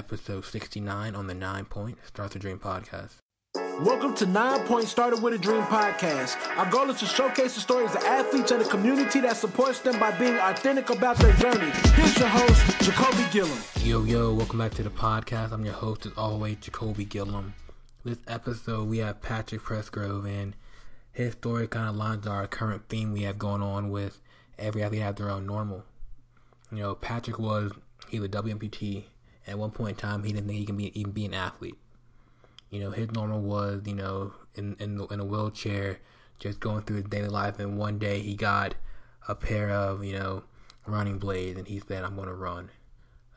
episode 69 on the Nine Point Start the Dream podcast. Welcome to Nine Point Started with a Dream podcast. Our goal is to showcase the stories of athletes and the community that supports them by being authentic about their journey. Here's your host, Jacolby Gilliam. Yo, yo, welcome back to the podcast. I'm your host, as always, Jacolby Gilliam. This episode, we have Patrick Pressgrove, and his story kind of lines our current theme we have going on with every athlete have their own normal. You know, Patrick was he's a WMPT. At one point in time, he didn't think he can be even be an athlete. You know, his normal was you know in in in a wheelchair, just going through his daily life. And one day he got a pair of you know running blades, and he said, "I'm going to run."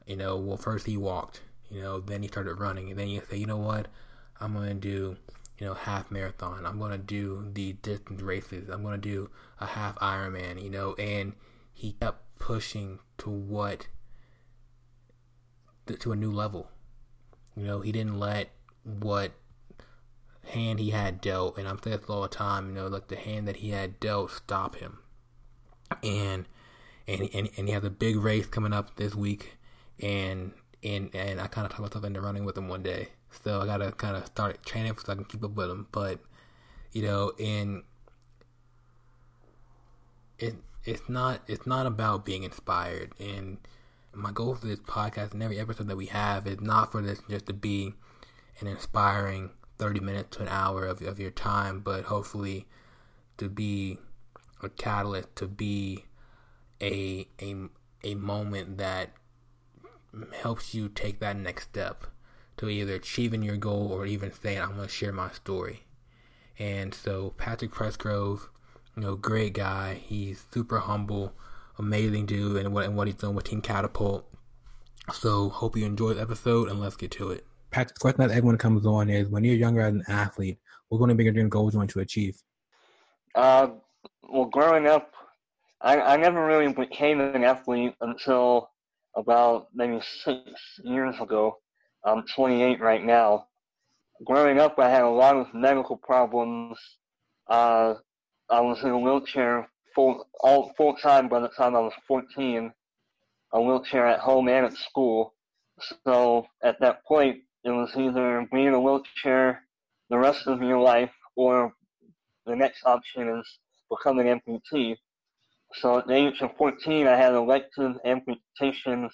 You know, well first he walked. You know, then he started running, and then he said, "You know what? I'm going to do." you know, half marathon. I'm gonna do the distance races. I'm gonna do a half Ironman. You know, and he kept pushing to what to a new level. You know, he didn't let what hand he had dealt, and I'm saying this all the time. You know, like the hand that he had dealt stop him. And and and, and he has a big race coming up this week, and and and I kind of talked myself into running with him one day. So I gotta kind of start training so I can keep up with him. But you know, and it it's not it's not about being inspired and my goal for this podcast and every episode that we have is not for this just to be an inspiring 30 minutes to an hour of, of your time, but hopefully to be a catalyst, to be a, a, a moment that helps you take that next step to either achieving your goal or even saying, I'm going to share my story. And so Patrick Pressgrove, you know, great guy. He's super humble amazing dude and what and what he's done with Team Catapult. So hope you enjoy the episode and let's get to it. Patrick, the question that everyone comes on is when you're younger as an athlete, what one of the bigger dream goals you want to achieve? Uh, well, growing up, I, I never really became an athlete until about maybe six years ago. I'm 28 right now. Growing up, I had a lot of medical problems. Uh, I was in a wheelchair full all full time by the time I was 14, a wheelchair at home and at school. So at that point, it was either be in a wheelchair the rest of your life, or the next option is become an amputee. So at the age of 14, I had elective amputations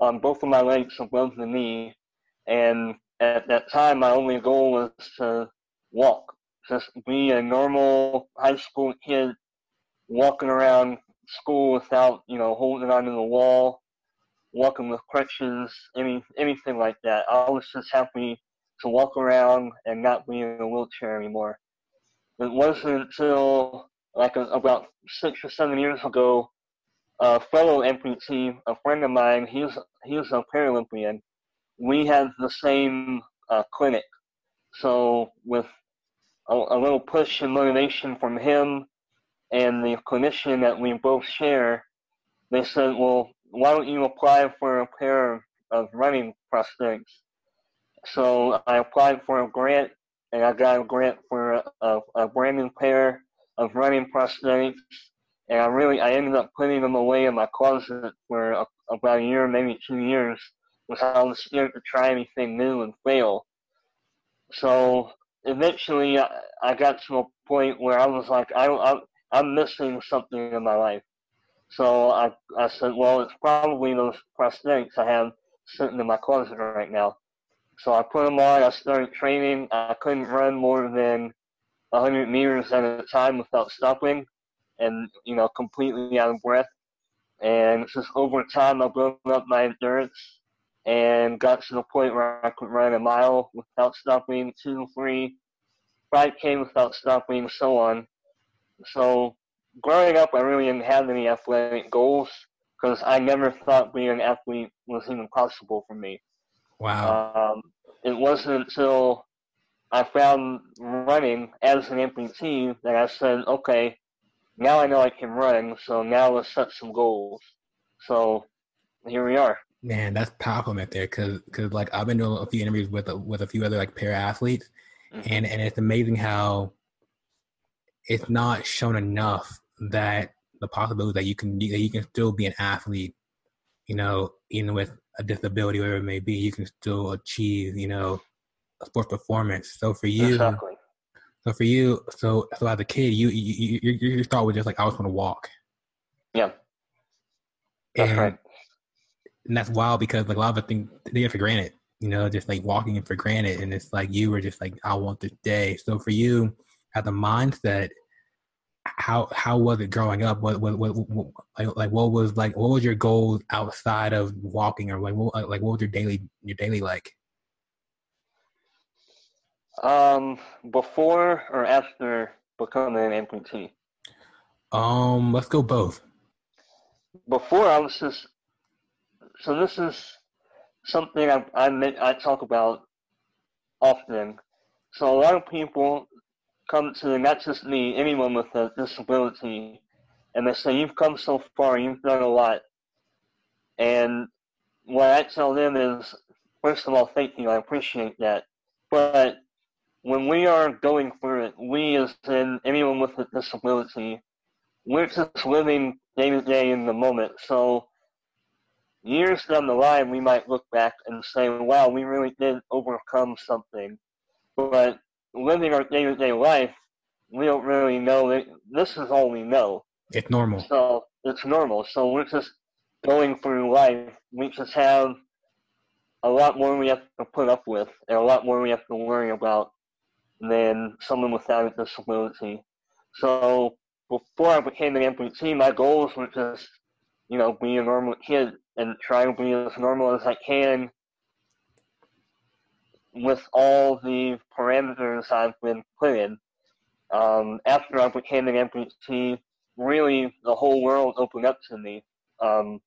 on both of my legs above the knee, and at that time, my only goal was to walk, just be a normal high school kid walking around school without, you know, holding onto the wall, walking with crutches, any anything like that. I was just happy to walk around and not be in a wheelchair anymore. It wasn't until like a, about six or seven years ago, a fellow amputee, a friend of mine, he's he's a Paralympian. We had the same uh, clinic, so with a, a little push and motivation from him, and the clinician that we both share, they said, well, why don't you apply for a pair of running prosthetics? So I applied for a grant, and I got a grant for a, a, brand new pair of running prosthetics. And I really, I ended up putting them away in my closet for a, about a year, maybe two years, because I was scared to try anything new and fail. So eventually, I, I got to a point where I was like, I, I I'm missing something in my life. So I, I said, well, it's probably those prosthetics I have sitting in my closet right now. So I put them on. I started training. I couldn't run more than 100 meters at a time without stopping, and you know, completely out of breath. And just over time, I built up my endurance and got to the point where I could run a mile without stopping, two, three, five k without stopping, so on. So growing up, I really didn't have any athletic goals because I never thought being an athlete was even possible for me. Wow. Um, it wasn't until I found running as an amputee that I said, okay, now I know I can run, so now let's set some goals. So here we are. Man, that's powerful right there, because cause, like I've been doing a few interviews with with a few other like para athletes, mm-hmm. and and it's amazing how it's not shown enough that the possibility that you can that you can still be an athlete, you know, even with a disability, whatever it may be, you can still achieve, you know, a sports performance. So for you, Exactly. so for you, so so as a kid, you you you, you start with just like I was going to walk. Yeah, that's and, right. and that's wild because like a lot of us think they get for granted, you know, just like walking it for granted, and it's like you were just like I want this day. So for you, a mindset, how how was it growing up? What what, what, what like like what was like what was your goals outside of walking or like what like what was your daily your daily like? Um, before or after becoming an amputee? Um, let's go both. Before I was just so this is something I I, I talk about often. So a lot of people come to not just me, anyone with a disability, and they say you've come so far, you've done a lot, and what I tell them is, first of all, thank you, I appreciate that, but when we are going through it, we as in anyone with a disability, we're just living day to day in the moment. So years down the line, we might look back and say, wow, we really did overcome something. But living our day to day life, we don't really know that this is all we know. It's normal. So it's normal. So we're just going through life. We just have a lot more we have to put up with and a lot more we have to worry about than someone without a disability. So before I became an amputee, my goals were just, you know, be a normal kid and try to be as normal as I can with all the parameters I've been put in. Um, after I became an amputee, really the whole world opened up to me. Um,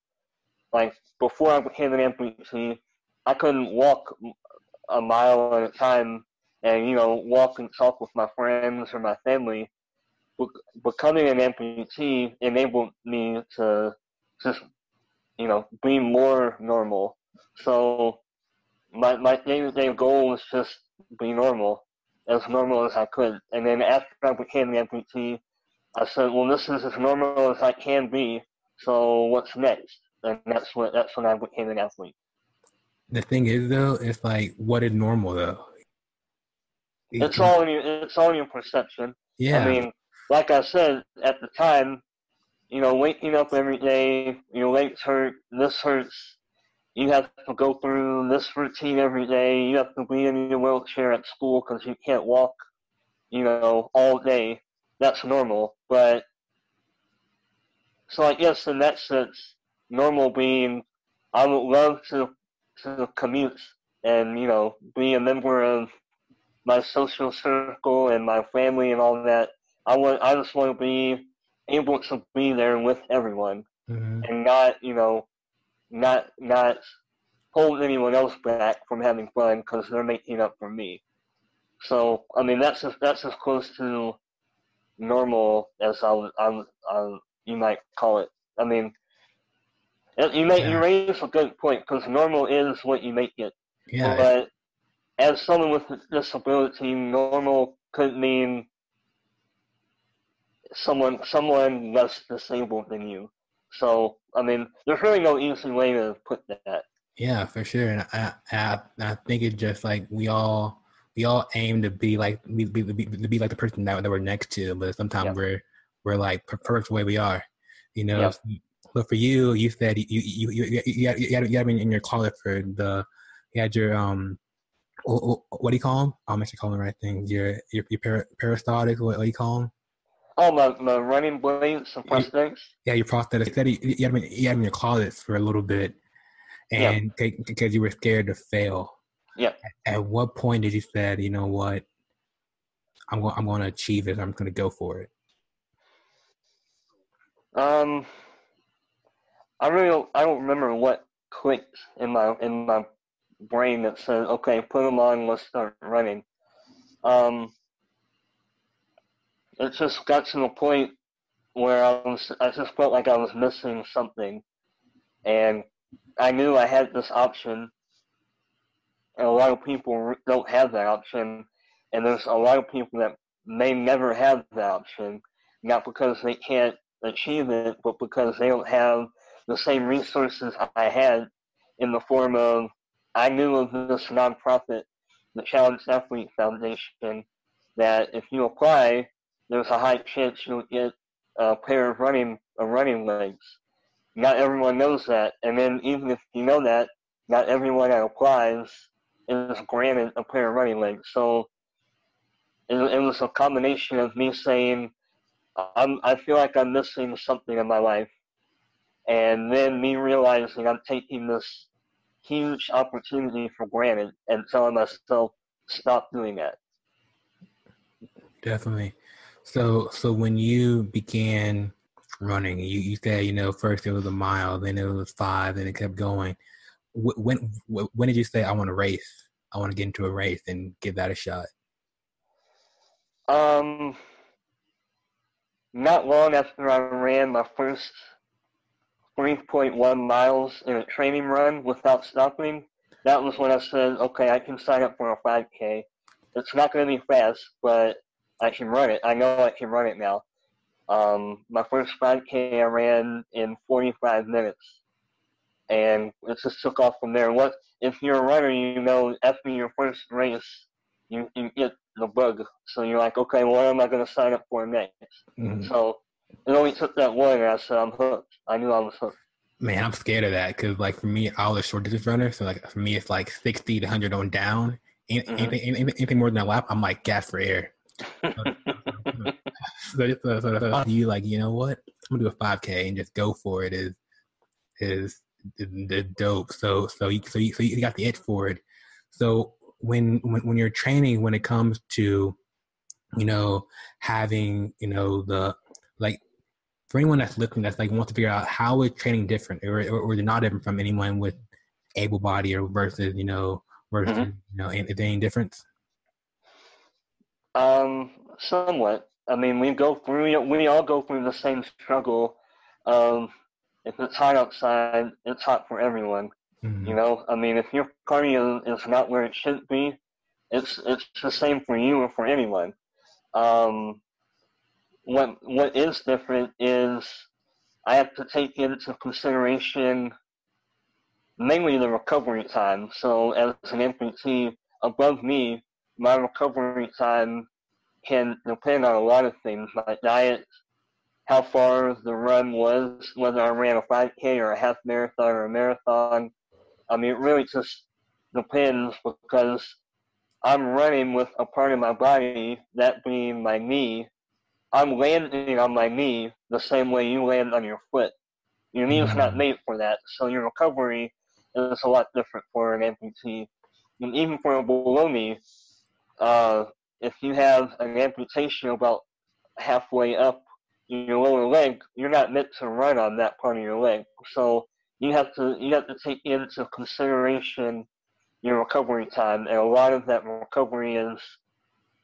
like before I became an amputee, I couldn't walk a mile at a time and you know walk and talk with my friends or my family. Becoming an amputee enabled me to just you know be more normal. So my my day to day goal was just be normal, as normal as I could. And then after I became an amputee, I said, well, this is as normal as I can be. So what's next? And that's what that's when I became an athlete. The thing is, though, it's like what is normal though. It's all in your it's all in your perception. Yeah. I mean, like I said at the time, you know, waking up every day, your legs hurt, this hurts. You have to go through this routine every day. You have to be in your wheelchair at school because you can't walk, you know, all day. That's normal. But so I guess in that sense, normal being, I would love to to commute and you know be a member of my social circle and my family and all that. I want I just want to be able to be there with everyone Mhm. and not you know not not hold anyone else back from having fun because they're making up for me. So I mean that's as, that's as close to normal as I I, I you might call it. I mean, you make you Yeah. raise a good point because normal is what you make it. Yeah. But as someone with a disability, normal could mean someone someone less disabled than you. So I mean, there's really no easy way to put that. Yeah, for sure. And I, I, I think it's just like we all, we all aim to be like, be, be, be, to be like the person that, that we're next to, but sometimes Yeah. we're, we're like perfect the way we are, you know. Yeah. But for you, you said you, you, you, you, you, had, you, had, you had in your closet for the, you had your um, wh- wh- what do you call them? I'll make sure call the right thing. Your, your, your peristaltic. What, what do you call them? Oh, my, my running blades and prosthetics. Yeah, your prosthetic. You you, you had in- you had in your closet for a little bit, Yeah. and because you were scared to fail. Yeah. At what point did you say, you know what, I'm going, I'm going to achieve it. I'm going to go for it. Um, I really don't, I don't remember what clicked in my in my brain that said, "Okay, put them on. Let's start running." Um, it just got to the point where I was I just felt like I was missing something, and I knew I had this option, and a lot of people don't have that option, and there's a lot of people that may never have that option, not because they can't achieve it, but because they don't have the same resources I had, in the form of I knew of this nonprofit, the Challenge Athlete Foundation, that if you apply, there's a high chance you'll get a pair of running of running legs. Not everyone knows that, and then even if you know that, not everyone that applies is granted a pair of running legs. So it, it was a combination of me saying, I'm, I feel like I'm missing something in my life, and then me realizing I'm taking this huge opportunity for granted and telling myself, stop doing that. Definitely. So, so when you began running, you, you said, you know, first it was a mile, then it was five, then it kept going. When, when did you say, I want to race? I want to get into a race and give that a shot? Um, not long after I ran my first 3.1 miles in a training run without stopping, that was when I said, okay, I can sign up for a 5K. It's not going to be fast, but I can run it. I know I can run it now. Um, my first 5K I ran in 45 minutes, and it just took off from there. What if you're a runner? You know, after your first race, you you get the bug. So you're like, okay, what am I going to sign up for next? Mm-hmm. So it only took that one, and I said, I'm hooked. I knew I was hooked. Man, I'm scared of that because, like, for me, I was a short distance runner. So, like, for me, it's like 60 to 100 on down. Anything, mm-hmm. anything, anything more than a lap, I'm like gas for air. So, so, so, you like, you know what? I'm gonna do a 5K and just go for it. Is is the dope. So so you, so you, so you got the itch for it. So when when when you're training, when it comes to you know having you know the like for anyone that's looking that's like wants to figure out how is training different or or, or they're not different from anyone with able body or versus you know versus mm-hmm. you know is there any difference? Um, somewhat. I mean, we go through we all go through the same struggle. Um, if it's hot outside, it's hot for everyone. Mm-hmm. You know, I mean, if your cardio is not where it should be, it's it's the same for you or for anyone. Um, what what is different is I have to take into consideration mainly the recovery time. So as an amputee above knee, my recovery time can depend on a lot of things, my diet, how far the run was, whether I ran a 5K or a half marathon or a marathon. I mean, it really just depends because I'm running with a part of my body, that being my knee. I'm landing on my knee the same way you land on your foot. Your knee is not mm-hmm. made for that, so your recovery is a lot different for an amputee. And even for a below knee, uh, if you have an amputation about halfway up your lower leg, you're not meant to run on that part of your leg. So you have to you have to take into consideration your recovery time, and a lot of that recovery is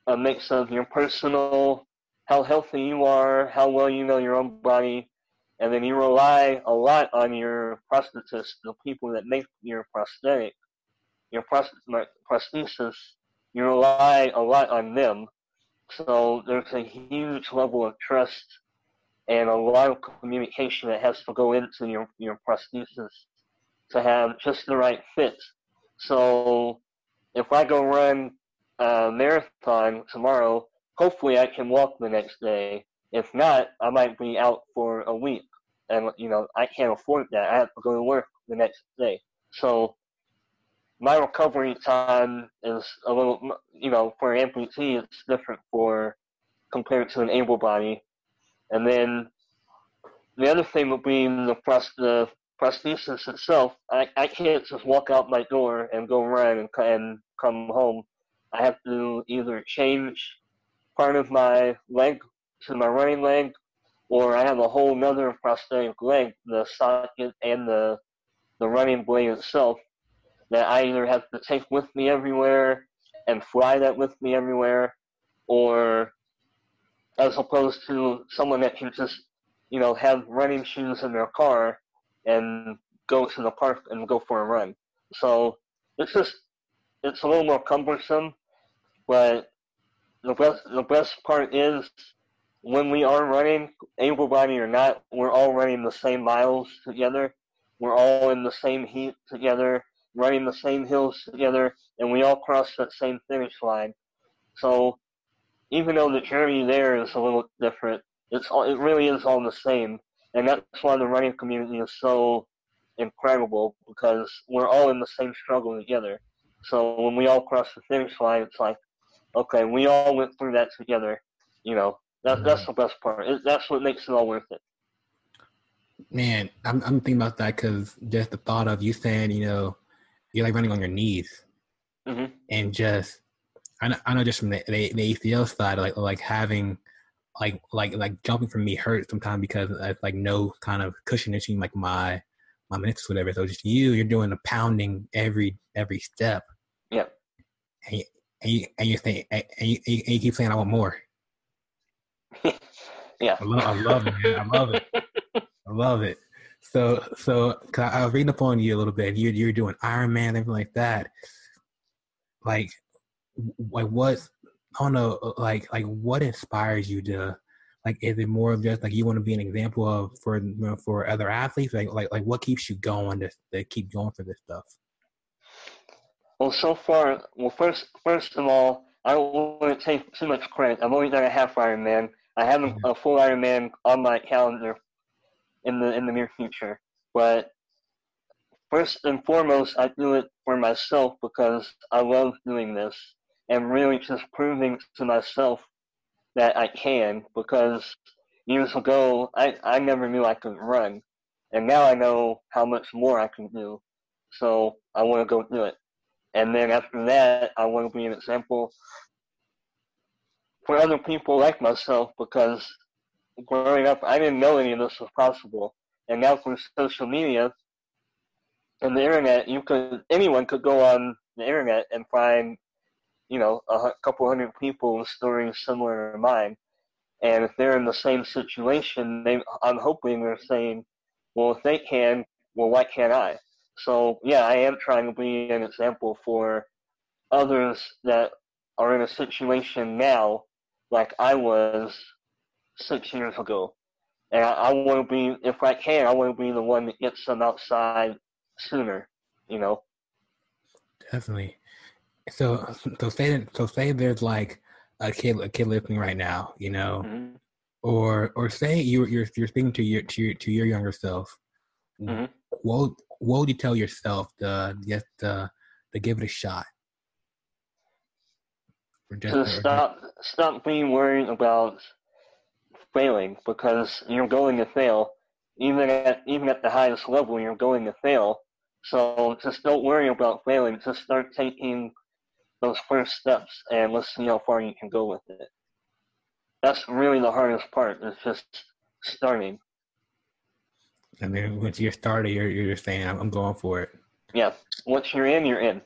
a mix of your personal, how healthy you are, how well you know your own body, and then you rely a lot on your prosthetist, the people that make your prosthetic, your prosthesis you rely a lot on them. So there's a huge level of trust and a lot of communication that has to go into your, your prosthesis to have just the right fit. So if I go run a marathon tomorrow, hopefully I can walk the next day. If not, I might be out for a week. And, you know, I can't afford that. I have to go to work the next day. So my recovery time is a little, you know, for an amputee, it's different for compared to an able body. And then the other thing would be the, the prosthesis itself. I, I can't just walk out my door and go run and, and come home. I have to either change part of my leg to my running leg, or I have a whole nother prosthetic leg, the socket and the the running blade itself that I either have to take with me everywhere and fly that with me everywhere, or as opposed to someone that can just, you know, have running shoes in their car and go to the park and go for a run. So it's just, it's a little more cumbersome, but the best, the best part is when we are running, able body or not, we're all running the same miles together. we're all in the same heat together, running the same hills together, and we all cross that same finish line. So even though the journey there is a little different, it's all, it really is all the same, and that's why the running community is so incredible because we're all in the same struggle together. So when we all cross the finish line, it's like, okay, we all went through that together. You know, that, that's the best part. It, that's what makes it all worth it. Man, I'm I'm thinking about that because just the thought of you saying, you know, you're like running on your knees, mm-hmm. and just I know, I know just from the, the, the ACL side, like like having like like like jumping from me hurts sometimes because it's like no kind of cushion between like my my minutes whatever. So just you, you're doing the pounding every every step. Yep. And you, and you and you think and you, and you keep saying I want more. yeah. I love, I love it. Man. I love it. I love it. So so I was reading up on you a little bit. You you're doing Ironman, everything like that. Like like what I don't know like like what inspires you to like is it more of just like you want to be an example of for you know, for other athletes like like like what keeps you going to, to keep going for this stuff well so far well first first of all i don't want to take too much credit i've only done a half ironman i haven't mm-hmm. a full ironman on my calendar in the in the near future but first and foremost i do it for myself because i love doing this and really just proving to myself that I can because years ago I, I never knew I could run. And now I know how much more I can do. So I want to go do it. And then after that, I want to be an example for other people like myself because growing up, I didn't know any of this was possible. And now through social media and the internet, you could anyone could go on the internet and find you know, a couple hundred people with stories similar to mine. And if they're in the same situation, they, I'm hoping they're saying, well, if they can, well, why can't I? So, yeah, I am trying to be an example for others that are in a situation now like I was six years ago. And I, I want to be, if I can, I want to be the one that gets them outside sooner, you know? Definitely. So so say so say there's like a kid a kid listening right now, you know, mm-hmm. or or say you you're you're speaking to your to your, to your younger self. Mm-hmm. What what would you tell yourself to just uh, to give it a shot? to stop stop being worried about failing because you're going to fail. Even at even at the highest level, you're going to fail. So just don't worry about failing. Just start taking those first steps and let's see how far you can go with it. That's really the hardest part. Is just starting. And then once you're started, you're you're saying I'm, going for it. Yeah. Once you're in, you're in.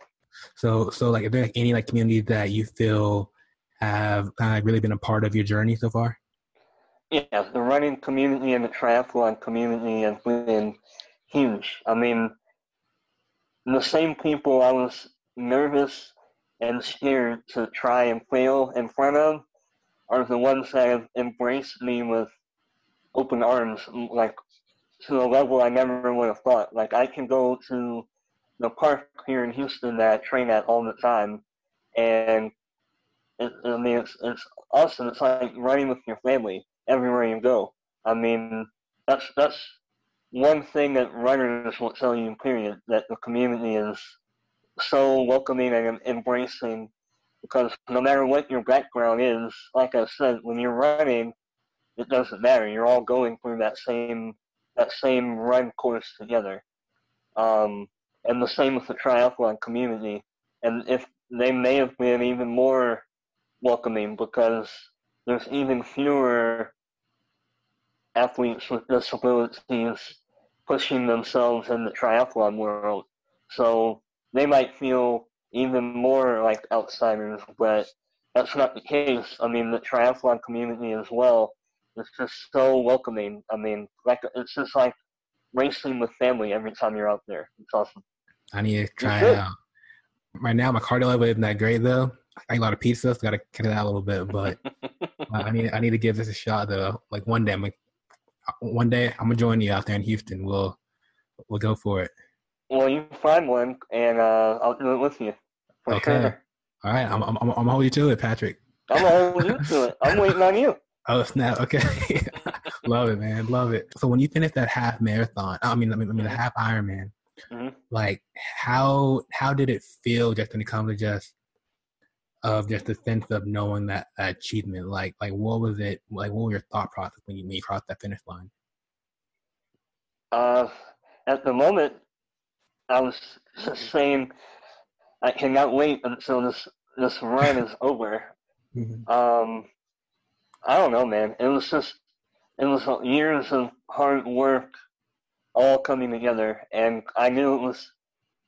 So so like, are there any like communities that you feel have kind of really been a part of your journey so far? Yeah, the running community and the triathlon community has been huge. I mean, the same people I was nervous and scared to try and fail in front of are the ones that have embraced me with open arms, like to a level I never would have thought. Like I can go to the park here in Houston that I train at all the time, and it, I mean it's it's awesome. It's like running with your family everywhere you go. I mean that's that's one thing that runners will tell you. Period. That the community is so welcoming and embracing because no matter what your background is, like I said, when you're running, it doesn't matter. You're all going through that same that same run course together. Um, and the same with the triathlon community. And if they may have been even more welcoming because there's even fewer athletes with disabilities pushing themselves in the triathlon world. So they might feel even more like outsiders, but that's not the case. I mean, the triathlon community as well is just so welcoming. I mean, like it's just like racing with family every time you're out there. It's awesome. I need to try it out. Right now, my cardio level isn't that great though. I eat a lot of pizza, so gotta cut it out a little bit. But I need I need to give this a shot though. Like one day, I'm like, one day I'm gonna join you out there in Houston. We'll We'll go for it. Well, you find one, and uh, I'll do it with you. Okay. Sure. All right, I'm I'm I'm, I'm holding you to it, Patrick. I'm holding you to it. I'm waiting on you. Oh snap! Okay, love it, man. Love it. So when you finish that half marathon, I mean, I mean, I mean the half Ironman, Mhm. like how how did it feel just when it comes to just of just the sense of knowing that achievement? Like like what was it? Like what was your thought process when you when you crossed that finish line? Uh, at the moment, I was just saying I cannot wait until this this run is over. Um, I don't know, man. It was just it was years of hard work all coming together, and I knew it was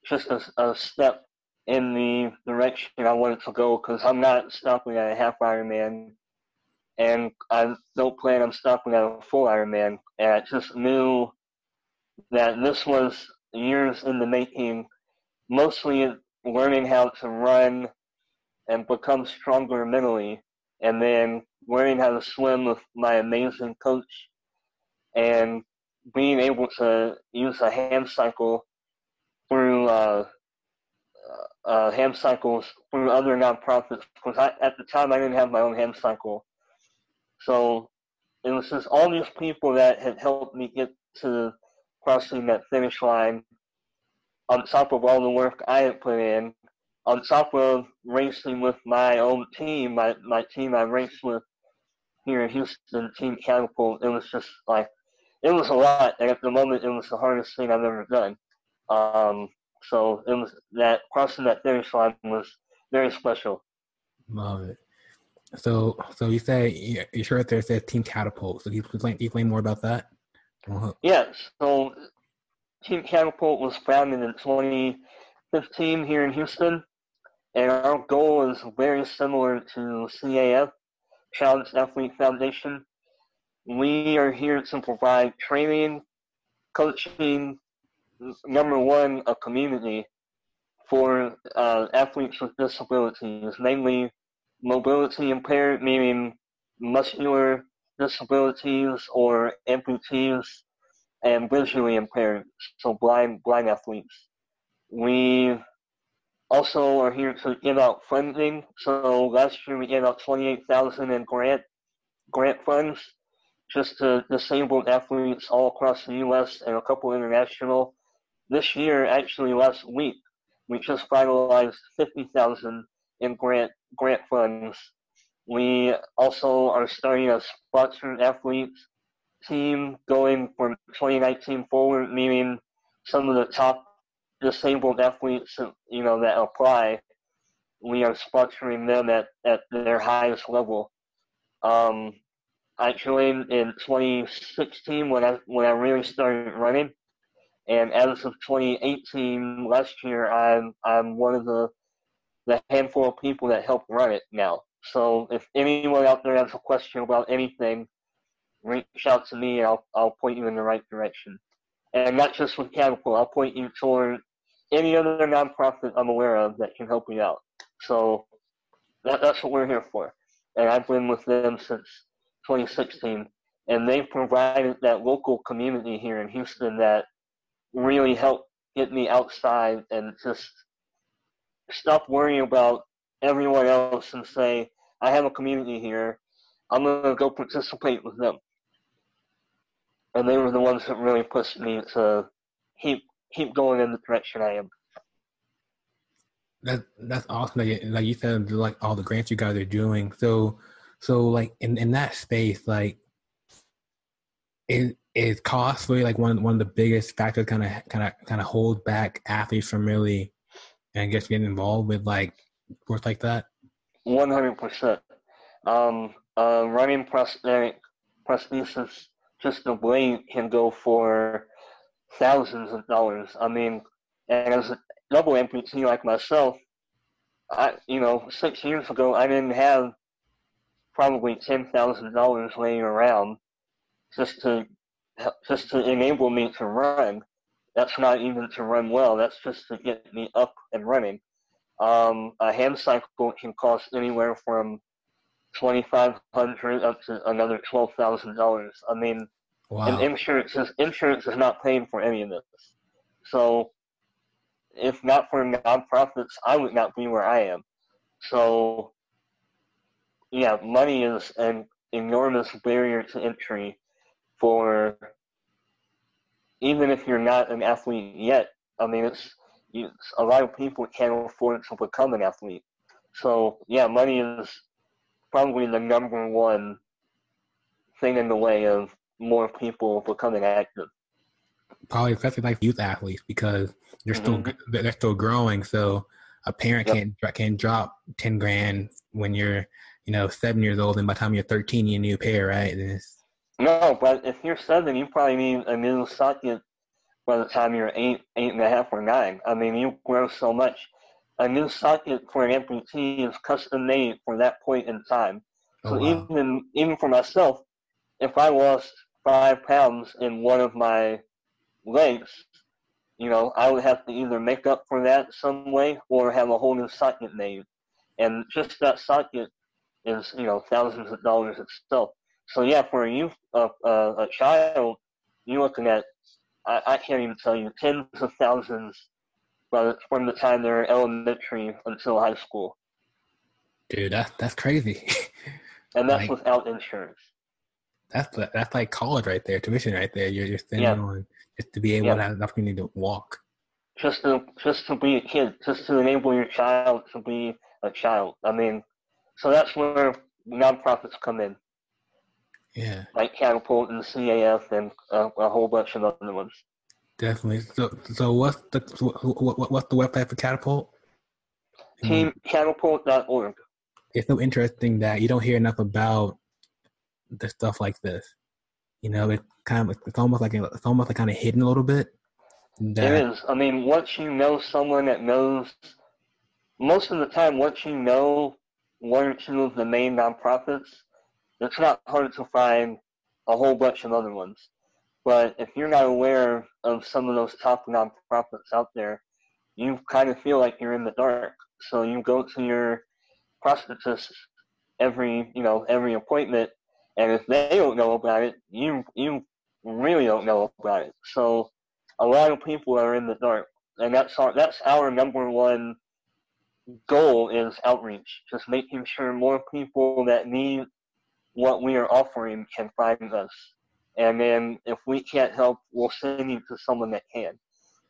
just a, a step in the direction I wanted to go because I'm not stopping at a half Ironman, and I don't plan on stopping at a full Ironman. And I just knew that this was years in the making, mostly learning how to run and become stronger mentally, and then learning how to swim with my amazing coach, and being able to use a hand cycle through uh, uh, hand cycles from other nonprofits. Because I, at the time I didn't have my own hand cycle, so it was just all these people that had helped me get to crossing that finish line. On top of all the work I had put in, on top of racing with my own team, my, my team I raced with here in Houston, Team Catapult, it was just like, it was a lot. And at the moment, it was the hardest thing I've ever done. Um, so it was that crossing that finish line was very special. Love it. So so you say you- your shirt there says Team Catapult. So you explain, you explain more about that? Uh-huh. Yes, so Team Catapult was founded in 2015 here in Houston, and our goal is very similar to CAF, Challenge Athlete Foundation. We are here to provide training, coaching, number one, a community for uh, athletes with disabilities, namely mobility impaired, meaning muscular disabilities or amputees and visually impaired, so blind blind athletes. We also are here to give out funding. So last year we gave out twenty eight thousand in grant grant funds just to disabled athletes all across the U.S. and a couple international. This year, actually last week, we just finalized fifty thousand in grant grant funds we also are starting a sponsored athletes team going from 2019 forward, meaning some of the top disabled athletes, you know, that apply, we are sponsoring them at, at their highest level. Um, actually, in 2016, when I when I really started running, and as of 2018, last year, I'm I'm one of the the handful of people that help run it now. So if anyone out there has a question about anything, reach out to me I'll, I'll point you in the right direction. And not just with Catapult, I'll point you toward any other nonprofit I'm aware of that can help you out. So that, that's what we're here for. And I've been with them since 2016. And they've provided that local community here in Houston that really helped get me outside and just stop worrying about everyone else and say, I have a community here. I'm going to go participate with them. And they were the ones that really pushed me to keep keep going in the direction I am. That that's awesome. Like, like you said, like all the grants you guys are doing. So so like in, in that space, like is is cost really like one one of the biggest factors kind of kind of kind of hold back athletes from really and guess getting involved with like sports like that? One hundred percent. Um, uh, running prosthetic prosthesis, just the blade can go for thousands of dollars. I mean, and as a double amputee like myself, I you know six years ago I didn't have probably ten thousand dollars laying around just to just to enable me to run. That's not even to run well. That's just to get me up and running. Um, a hand cycle can cost anywhere from twenty five hundred up to another twelve thousand dollars. I mean, Wow. and insurance is insurance is not paying for any of this. So if not for nonprofits, I would not be where I am. So yeah, money is an enormous barrier to entry for even if you're not an athlete yet. I mean, it's, it's a lot of people can't afford to become an athlete. So yeah, money is probably the number one thing in the way of more people becoming active. Probably especially like youth athletes because they're mm-hmm. still they're still growing. So a parent yep. can't can't drop ten grand when you're you know seven years old, and by the time you're thirteen, you need a new pair, right? No, but if you're seven, you probably need a new socket by the time you're eight, eight and a half, or nine. I mean, you grow so much. A new socket for an amputee is custom made for that point in time. Oh, so oh, wow. even even for myself, if I lost five pounds in one of my legs, you know, I would have to either make up for that some way or have a whole new socket made. And just that socket is, you know, thousands of dollars itself. So yeah, for a youth, uh, uh, a child, you're looking at, I, I can't even tell you, tens of thousands from the time they're elementary until high school. Dude, that, that's crazy. and that's like, without insurance that's that's like college right there, tuition right there. You're just spending yeah. on just to be able yeah. to have the opportunity to walk. Just to just to be a kid, just to enable your child to be a child. I mean, so that's where nonprofits come in. Yeah. Like Catapult and CAF and uh, a whole bunch of other ones. Definitely. So, so what's the what, what, what's the website for Catapult? TeamCatapult.org. It's so interesting that you don't hear enough about the stuff like this. You know, it kind of it's almost like it's almost like kind of hidden a little bit. That, it is. I mean, once you know someone that knows, most of the time, once you know one or two of the main nonprofits, it's not hard to find a whole bunch of other ones. But if you're not aware of some of those top nonprofits out there, you kind of feel like you're in the dark. So you go to your prosthetist every, you know, every appointment and if they don't know about it, you you really don't know about it. So a lot of people are in the dark, and that's our that's our number one goal is outreach. Just making sure more people that need what we are offering can find us. And then if we can't help, we'll send you to someone that can.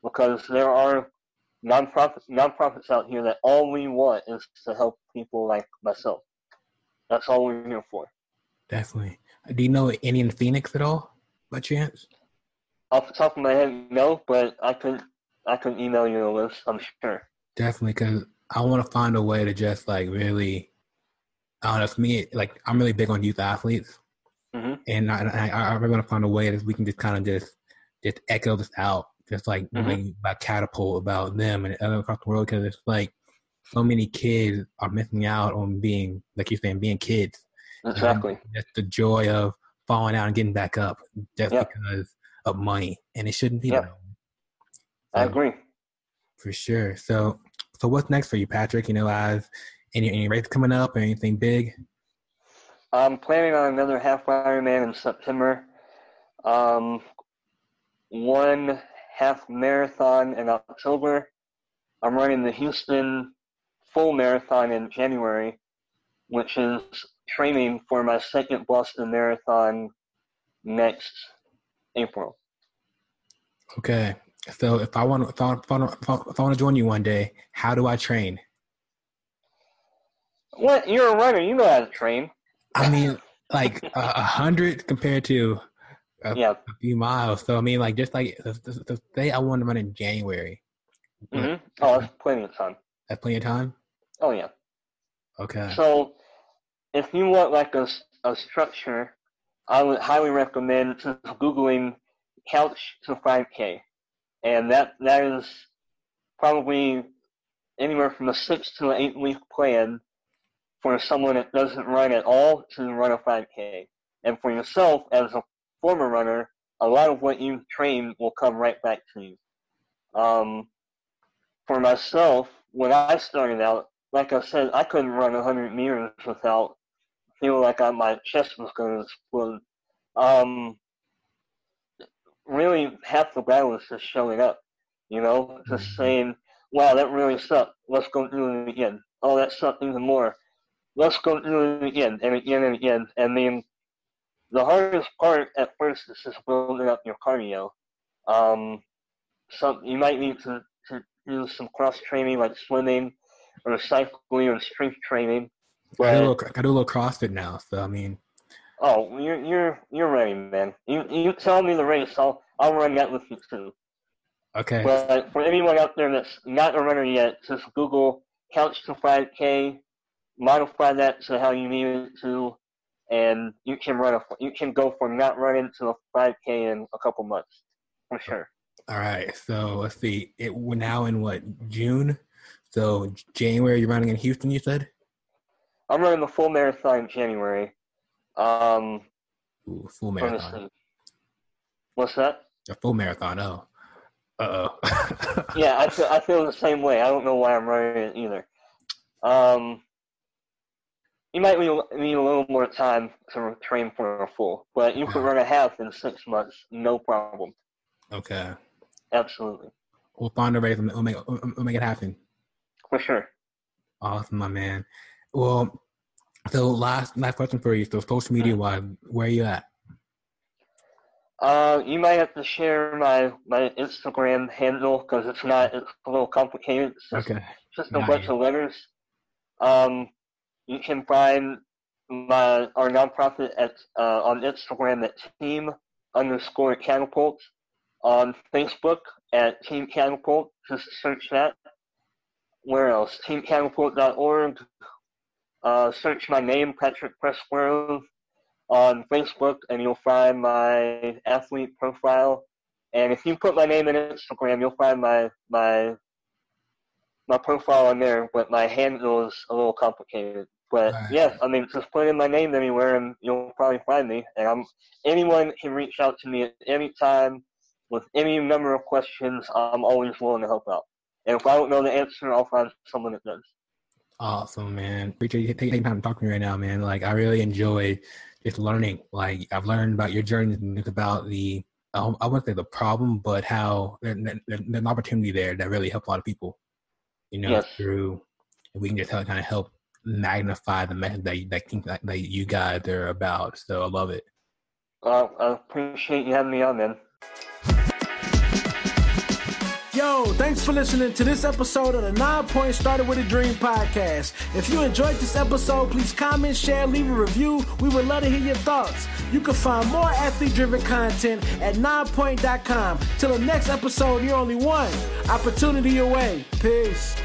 Because there are nonprofits nonprofits out here that all we want is to help people like myself. That's all we're here for. Definitely. Do you know any in Phoenix at all, by chance? Off the top of my head, no, but I could I could email you a list. I'm sure. Definitely, because I want to find a way to just like really. I don't know. For me, like I'm really big on youth athletes, mm-hmm. and I, I, I really want to find a way that we can just kind of just just echo this out, just like mm-hmm. about catapult about them and other across the world, because it's like so many kids are missing out on being, like you're saying, being kids Exactly. Just the joy of falling out and getting back up just yep. because of money, and it shouldn't be yep. that. So, I agree. For sure. So, so what's next for you, Patrick? You know, as any any race coming up or anything big? I'm planning on another half Ironman in September. Um, one half marathon in October. I'm running the Houston full marathon in January, which is training for my second Boston Marathon next April. Okay. So if I want to, if I, if I, if I, if I want to join you one day, how do I train? What? You're a runner. You know how to train. I mean, like a hundred compared to a, yeah. a, few miles. So I mean, like just like the, say I want to run in January. Mm-hmm. Oh, that's plenty of time. That's plenty of time. Oh yeah. Okay. So if you want like a, a structure, I would highly recommend just googling couch to 5K, and that that is probably anywhere from a six to an eight week plan for someone that doesn't run at all to run a 5K. And for yourself, as a former runner, a lot of what you've trained will come right back to you. Um, for myself, when I started out, like I said, I couldn't run 100 meters without feel like I, my chest was going to explode. Um, really, half the battle is just showing up. You know, just mm-hmm. saying, "Wow, that really sucked. Let's go do it again." Oh, that sucked even more. Let's go do it again and again and again. And then the hardest part at first is just building up your cardio. Um, some you might need to, to do some cross training like swimming or cycling or strength training. But, I, do little, I do a little CrossFit now, so I mean. Oh, you're you're you're ready, man. You you tell me the race, I'll I'll run that with you too. Okay. But for anyone out there that's not a runner yet, just Google Couch to 5K, modify that to how you need it to, and you can run a you can go from not running to a 5K in a couple months for sure. All right. So let's see. It we're now in what June. So January, you're running in Houston. You said. I'm running the full marathon in January. Um, Ooh, full marathon. What's that? A full marathon. Oh. Uh oh. yeah, I feel, I feel the same way. I don't know why I'm running it either. Um, you might need, need a little more time to train for a full, but you can run a half in six months, no problem. Okay. Absolutely. We'll find a way to we'll make, we'll make it happen. For sure. Awesome, my man. Well, so last last question for you. So social media wise, where are you at? Uh, you might have to share my my Instagram handle because it's not it's a little complicated. It's just, okay. Just a bunch of letters. Um, you can find my our nonprofit at uh, on Instagram at team underscore catapult. On Facebook at Team Catapult. Just search that. Where else? TeamCatapult.org. Uh, search my name, Patrick Pressgrove, on Facebook, and you'll find my athlete profile. And if you put my name in Instagram, you'll find my my my profile on there. But my handle is a little complicated. But right. yeah, I mean, just put in my name anywhere, and you'll probably find me. And I'm anyone can reach out to me at any time with any number of questions. I'm always willing to help out. And if I don't know the answer, I'll find someone that does. Awesome, man. Appreciate you taking time to talk to me right now, man. Like, I really enjoy just learning. Like, I've learned about your journey and it's about the, um, I wouldn't say the problem, but how there's an opportunity there that really helps a lot of people, you know, yes. through, we can just help, kind of help magnify the message that, that, that, that you guys are about. So I love it. Uh, I appreciate you having me on, man. Yo, thanks for listening to this episode of the Nine Point Started with a Dream podcast. If you enjoyed this episode, please comment, share, leave a review. We would love to hear your thoughts. You can find more athlete driven content at ninepoint.com. Till the next episode, you're only one opportunity away. Peace.